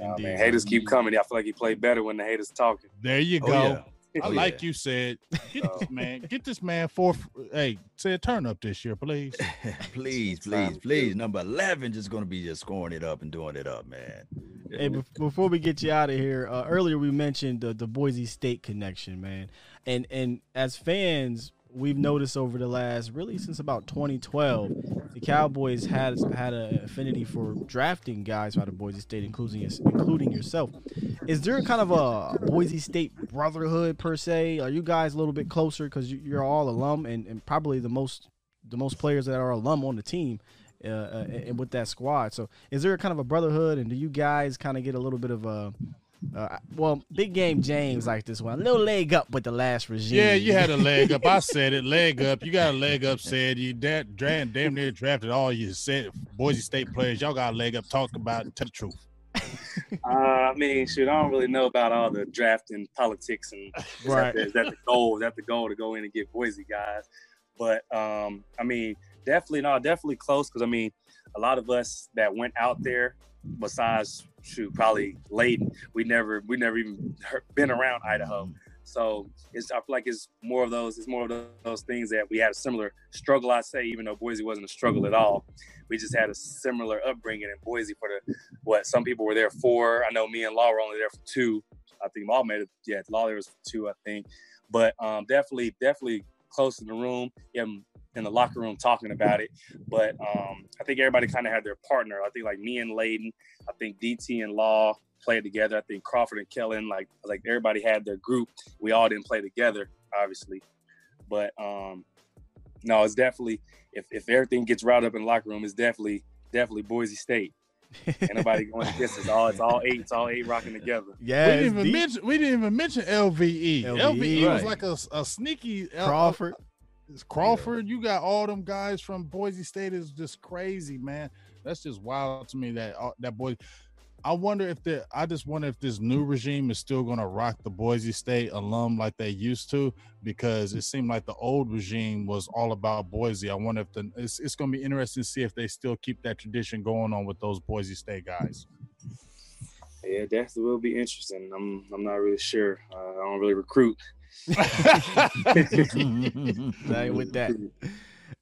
Speaker 2: Oh, man, haters keep coming. I feel like he played better when the haters talking.
Speaker 4: There you oh, go. Oh, yeah. Oh, like yeah. you said, get this man, get this man for hey, say a turn up this year, please.
Speaker 3: please, please, please. Number 11 just gonna be just scoring it up and doing it up, man.
Speaker 1: Hey, before we get you out of here, uh, earlier we mentioned the, the Boise State connection, man. And and as fans, we've noticed over the last really since about 2012, the Cowboys had had an affinity for drafting guys out of Boise State, including including yourself. Is there kind of a Boise State brotherhood per se? Are you guys a little bit closer because you're all alum and, and probably the most the most players that are alum on the team? Uh, uh, and with that squad, so is there kind of a brotherhood, and do you guys kind of get a little bit of a uh, well, big game James like this one. A little leg up with the last regime.
Speaker 4: Yeah, you had a leg up. I said it, leg up. You got a leg up. Said you that damn, damn near drafted all you said Boise State players. Y'all got a leg up. Talk about it. Tell the truth.
Speaker 2: uh, I mean, shoot, I don't really know about all the drafting politics and right. Is that, the, is that the goal? Is that the goal to go in and get Boise guys? But um, I mean, definitely, no, definitely close because I mean, a lot of us that went out there besides shoot probably Leighton. We never we never even been around Idaho. So it's I feel like it's more of those it's more of those things that we had a similar struggle. I say even though Boise wasn't a struggle at all, we just had a similar upbringing in Boise for the what some people were there for. I know me and Law were only there for two. I think Law made it. Yeah, Law there was for two. I think, but um, definitely definitely close in the room. Yeah, in the locker room talking about it. But um, I think everybody kind of had their partner. I think like me and Leighton, I think DT and Law played together. I think Crawford and Kellen, like like everybody had their group. We all didn't play together, obviously. But um, no, it's definitely if, if everything gets routed up in the locker room, it's definitely definitely Boise State. Ain't nobody going this. It's all it's all eight. It's all eight rocking together.
Speaker 4: Yeah, we didn't even deep. mention we didn't even mention LVE. LVE, LVE right. was like a, a sneaky
Speaker 1: Crawford.
Speaker 4: It's Crawford, yeah. you got all them guys from Boise State is just crazy, man. That's just wild to me that uh, that boy. I wonder if the I just wonder if this new regime is still going to rock the Boise State alum like they used to because it seemed like the old regime was all about Boise. I wonder if the it's, it's going to be interesting to see if they still keep that tradition going on with those Boise State guys.
Speaker 2: Yeah, that will be interesting. I'm I'm not really sure. Uh, I don't really recruit
Speaker 1: with that.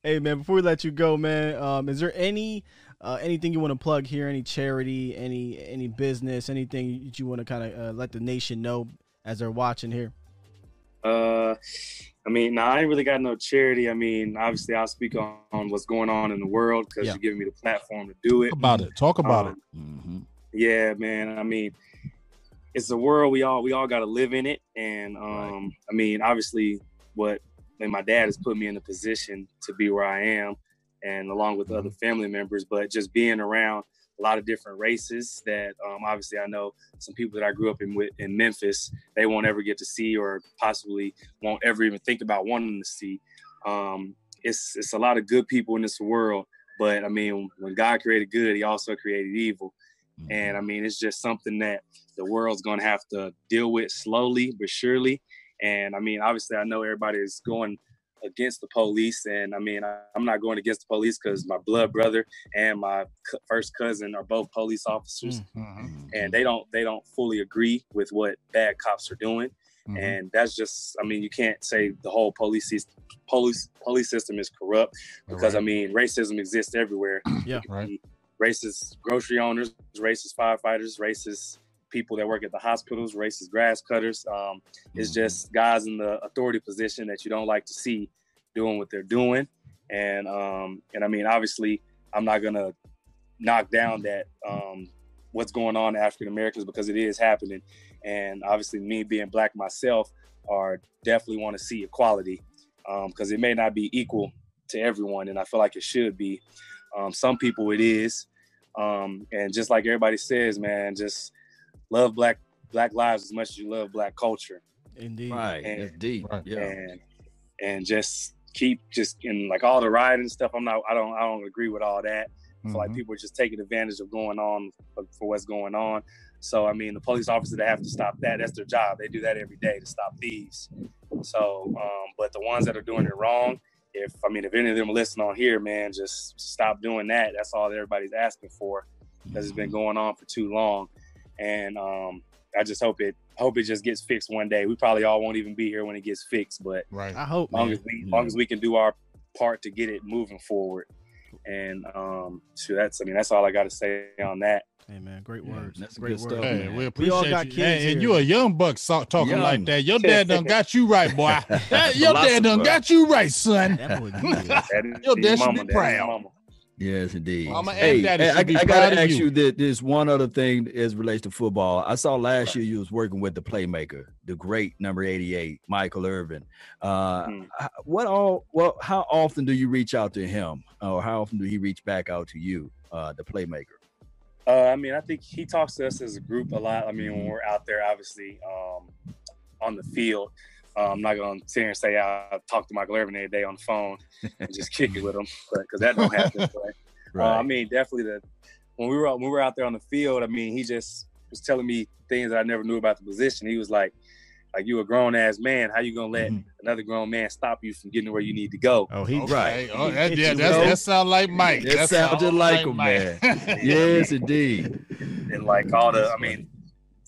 Speaker 1: Hey man, before we let you go, man, um, is there any uh, anything you want to plug here? Any charity, any any business, anything that you want to kind of uh, let the nation know as they're watching here?
Speaker 2: Uh, I mean, nah, I ain't really got no charity. I mean, obviously, I'll speak on, on what's going on in the world because yeah. you're giving me the platform to do it.
Speaker 4: Talk about it. Talk about um, it.
Speaker 2: Mm-hmm. Yeah, man. I mean, it's a world we all we all got to live in it, and um, right. I mean, obviously, what and my dad has put me in a position to be where I am, and along with mm-hmm. other family members, but just being around a lot of different races that um, obviously I know some people that I grew up in with in Memphis they won't ever get to see or possibly won't ever even think about wanting to see. Um, it's it's a lot of good people in this world, but I mean when God created good, He also created evil, Mm-hmm. And I mean, it's just something that the world's going to have to deal with slowly but surely. And I mean, obviously, I know everybody is going against the police. And I mean, I, am not going against the police because my blood brother and my c- first cousin are both police officers, mm-hmm. and they don't they don't fully agree with what bad cops are doing. Mm-hmm. And that's just, I mean, you can't say the whole police system, police police system is corrupt because right. I mean, racism exists everywhere.
Speaker 1: Yeah, right.
Speaker 2: Racist grocery owners, racist firefighters, racist people that work at the hospitals, racist grass cutters. Um, it's mm-hmm. just guys in the authority position that you don't like to see doing what they're doing. And um, and I mean, obviously, I'm not gonna knock down that um, what's going on to African Americans because it is happening. And obviously, me being black myself, are definitely want to see equality because um, it may not be equal to everyone, and I feel like it should be. Um, some people it is, um, and just like everybody says, man, just love black black lives as much as you love black culture.
Speaker 1: Indeed,
Speaker 3: right? And, That's deep. Right. Yeah,
Speaker 2: and and just keep just in like all the rioting stuff. I'm not. I don't. I don't agree with all that. I feel like mm-hmm. people are just taking advantage of going on for, for what's going on. So I mean, the police officers that have to stop that, that's their job. They do that every day to stop thieves. So, um, but the ones that are doing it wrong, if I mean, if any of them listen on here, man, just stop doing that. That's all everybody's asking for because it's been mm-hmm. going on for too long and um, I just hope it hope it just gets fixed one day. We probably all won't even be here when it gets fixed, but
Speaker 1: right. I hope
Speaker 2: long man. as we long as we can do our part to get it moving forward. And um, so that's I mean that's all I got to say on that.
Speaker 1: Hey man, great words. Yeah, that's great
Speaker 4: words. Hey, we appreciate we all got you. Kids hey, and you a young buck so, talking young. like that. Your dad done got you right, boy. your dad done got you right, son. Your dad should be proud.
Speaker 3: Yes, indeed. Well, hey, hey I, I gotta ask you. you that there's one other thing as relates to football. I saw last year you was working with the playmaker, the great number 88, Michael Irvin. Uh, hmm. What all? Well, how often do you reach out to him, or how often do he reach back out to you, uh, the playmaker?
Speaker 2: Uh, I mean, I think he talks to us as a group a lot. I mean, when mm-hmm. we're out there, obviously um, on the field. Uh, I'm not gonna sit here and say I talk to Michael Irvin every day on the phone and just kick it with him, because that don't happen. But, right. uh, I mean, definitely the when we were when we were out there on the field, I mean, he just was telling me things that I never knew about the position. He was like, like you a grown ass man, how you gonna let mm-hmm. another grown man stop you from getting where you need to go?
Speaker 1: Oh, he
Speaker 4: okay.
Speaker 1: right.
Speaker 4: Oh, that, yeah, that's, that sounds like Mike.
Speaker 3: That, sounds just like him, man. yes, indeed.
Speaker 2: And like all the, I mean,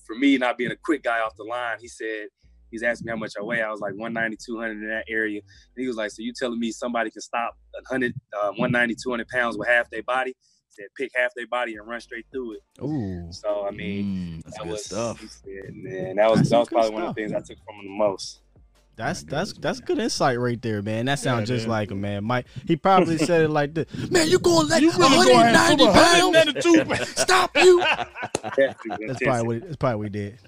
Speaker 2: for me not being a quick guy off the line, he said He's asking me how much I weigh. I was like 190, 200 in that area. And he was like, so you telling me somebody can stop 100, uh, 190, 200 pounds with half their body? He said, pick half their body and run straight through it.
Speaker 1: Ooh.
Speaker 2: So, I mean,
Speaker 3: mm, that was, stuff.
Speaker 2: Said, man, that was, that was probably stuff. one of the things I took from him the most.
Speaker 1: That's that's that's good insight right there, man. That sounds yeah, just like him, man. Mike, he probably said it like this. Man, you gonna let you really 190 pounds stop you? that's probably what that's probably what he did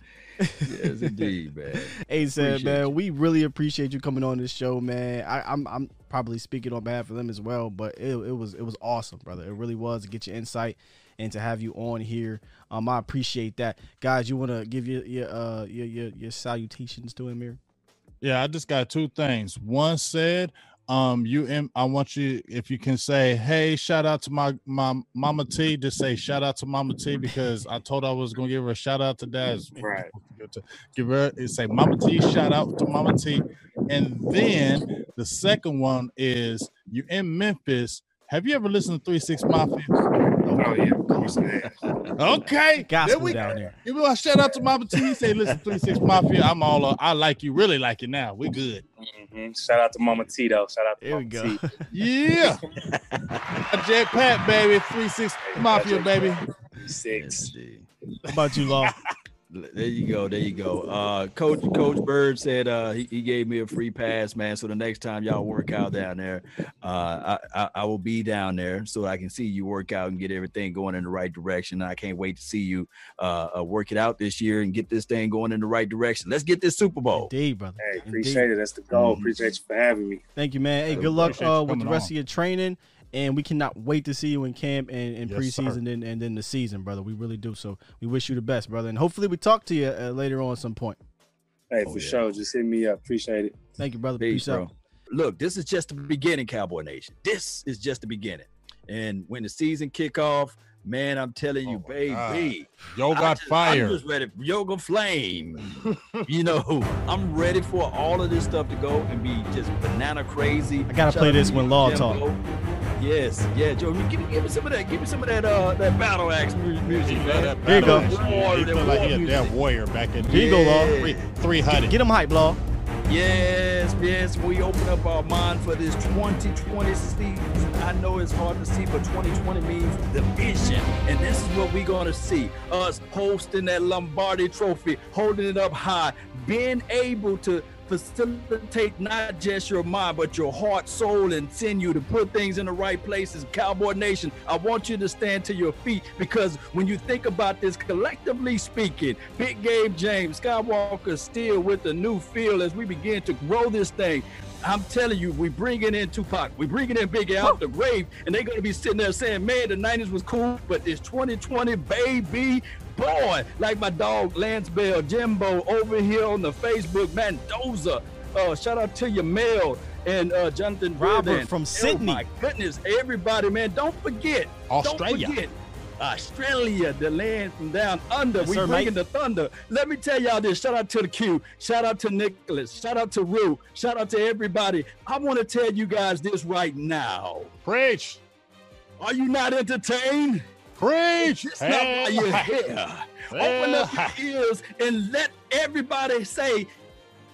Speaker 3: yes, indeed, man.
Speaker 1: Hey, said, man, you. we really appreciate you coming on this show, man. I, am I'm, I'm probably speaking on behalf of them as well, but it, it was it was awesome, brother. It really was to get your insight and to have you on here. Um, I appreciate that, guys. You want to give your your uh your, your your salutations to him here?
Speaker 4: Yeah, I just got two things. One said, um you i want you if you can say hey shout out to my my mama t just say shout out to mama t because i told her i was gonna give her a shout out to that
Speaker 2: right.
Speaker 4: Give her say mama t shout out to mama t. And then the second one is you in memphis have you ever listened to Three Six Mafia?
Speaker 2: Oh yeah, of course, man.
Speaker 4: okay,
Speaker 1: gospel we, down there.
Speaker 4: Give me a shout out to Mama T. He say, "Listen, Three Six Mafia. I'm all. Uh, I like you. Really like you now. We good."
Speaker 2: Mm-hmm. Shout out to Mama T though. Shout out to
Speaker 1: Here
Speaker 2: Mama
Speaker 1: we go.
Speaker 2: T.
Speaker 4: yeah. Jet Pat, baby. Three Six Mafia, baby.
Speaker 2: Six.
Speaker 1: How about you, Law?
Speaker 3: There you go. There you go. Uh, Coach Coach Bird said uh, he, he gave me a free pass, man. So the next time y'all work out down there, uh, I, I, I will be down there so I can see you work out and get everything going in the right direction. I can't wait to see you uh, uh, work it out this year and get this thing going in the right direction. Let's get this Super Bowl.
Speaker 1: Indeed, brother.
Speaker 2: Hey, appreciate Indeed. it. That's the goal. Mm-hmm. Appreciate you for having me.
Speaker 1: Thank you, man. Hey, good luck uh, with the rest on. of your training and we cannot wait to see you in camp and, and yes, preseason and, and then the season, brother. We really do. So we wish you the best, brother, and hopefully we talk to you uh, later on at some point.
Speaker 2: Hey, oh, for yeah. sure. Just hit me up. Appreciate it.
Speaker 1: Thank you, brother. Peace, Peace out.
Speaker 3: Look, this is just the beginning, Cowboy Nation. This is just the beginning. And when the season kick off, Man, I'm telling you,
Speaker 4: Oh my
Speaker 3: baby.
Speaker 4: Yo
Speaker 3: I
Speaker 4: got
Speaker 3: just- I'm just ready. Yoga flame. you know, I'm ready for all of this stuff to go and be just banana crazy.
Speaker 1: I gotta
Speaker 3: Shout
Speaker 1: play this when Law
Speaker 3: Jimbo. Yes, yeah, Joe. Give me, give me some of that. Give me some of that. Uh, that battle axe mu- music,
Speaker 4: He
Speaker 3: man.
Speaker 4: that
Speaker 1: Here you go.
Speaker 4: battle action.
Speaker 3: War,
Speaker 4: He
Speaker 3: that
Speaker 4: feel like
Speaker 3: war
Speaker 4: he a
Speaker 3: music.
Speaker 4: damn warrior back in
Speaker 1: Here you go, Law.
Speaker 4: three, 300.
Speaker 1: Get him hype, Law.
Speaker 3: Yes, yes. We open up our mind for this 2020 season. I know it's hard to see, but 2020 means the vision. And this is what we're going to see us hosting that Lombardi trophy, holding it up high, being able to facilitate not just your mind, but your heart, soul, and sinew to put things in the right places. Cowboy Nation, I want you to stand to your feet because when you think about this, collectively speaking, Big Game James, Skywalker still with the new feel as we begin to grow this thing. I'm telling you, we bringing in Tupac, we bringing in Biggie out the grave, and they're gonna be sitting there saying, "Man, the '90s was cool, but it's 2020, baby." Boy, like my dog Lance Bell, Jimbo over here on the Facebook, Mendoza. Uh, shout out to your mail and uh, Jonathan
Speaker 1: Robert
Speaker 3: Reardon.
Speaker 1: from
Speaker 3: Oh
Speaker 1: Sydney.
Speaker 3: my goodness, everybody, man, don't forget,
Speaker 4: Australia.
Speaker 3: Don't forget, Australia, the land from down under.
Speaker 1: Yes,
Speaker 3: we
Speaker 1: sir,
Speaker 3: bringing
Speaker 1: mate.
Speaker 3: the thunder. Let me tell y'all this. Shout out to the Q. Shout out to Nicholas. Shout out to Rue. Shout out to everybody. I want to tell you guys this right now.
Speaker 4: Preach.
Speaker 3: Are you not entertained?
Speaker 4: Preach.
Speaker 3: It's not why you're here. Open up your ears and let everybody say,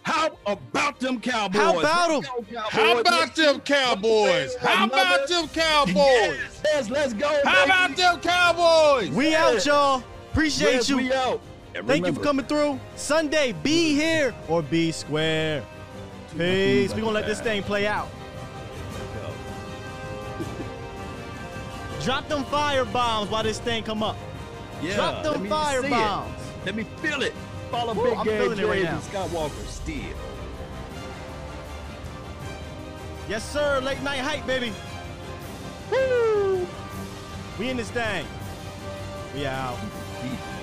Speaker 3: how about them Cowboys?
Speaker 1: How about 'em?
Speaker 3: Let's go, Cowboys.
Speaker 4: How about them Cowboys? How about them Cowboys?
Speaker 3: Yes, yes, let's go.
Speaker 4: How about them Cowboys?
Speaker 1: We
Speaker 3: Yeah.
Speaker 1: out, y'all. Appreciate
Speaker 3: Yes,
Speaker 1: you.
Speaker 3: we out. And
Speaker 1: Thank you for coming through. Sunday, be here or be square. Peace. We're gonna let this thing play out. Drop them fire bombs while this thing come up.
Speaker 3: Yeah,
Speaker 1: Drop them fire
Speaker 3: see it.
Speaker 1: bombs.
Speaker 3: Let me feel it. Follow
Speaker 1: Woo,
Speaker 3: Big
Speaker 1: I'm
Speaker 3: Game
Speaker 1: feeling it right
Speaker 3: James
Speaker 1: now.
Speaker 3: Skywalker still.
Speaker 1: Yes, sir. Late night hype, baby. Woo! We in this thing. We out.
Speaker 3: Peace.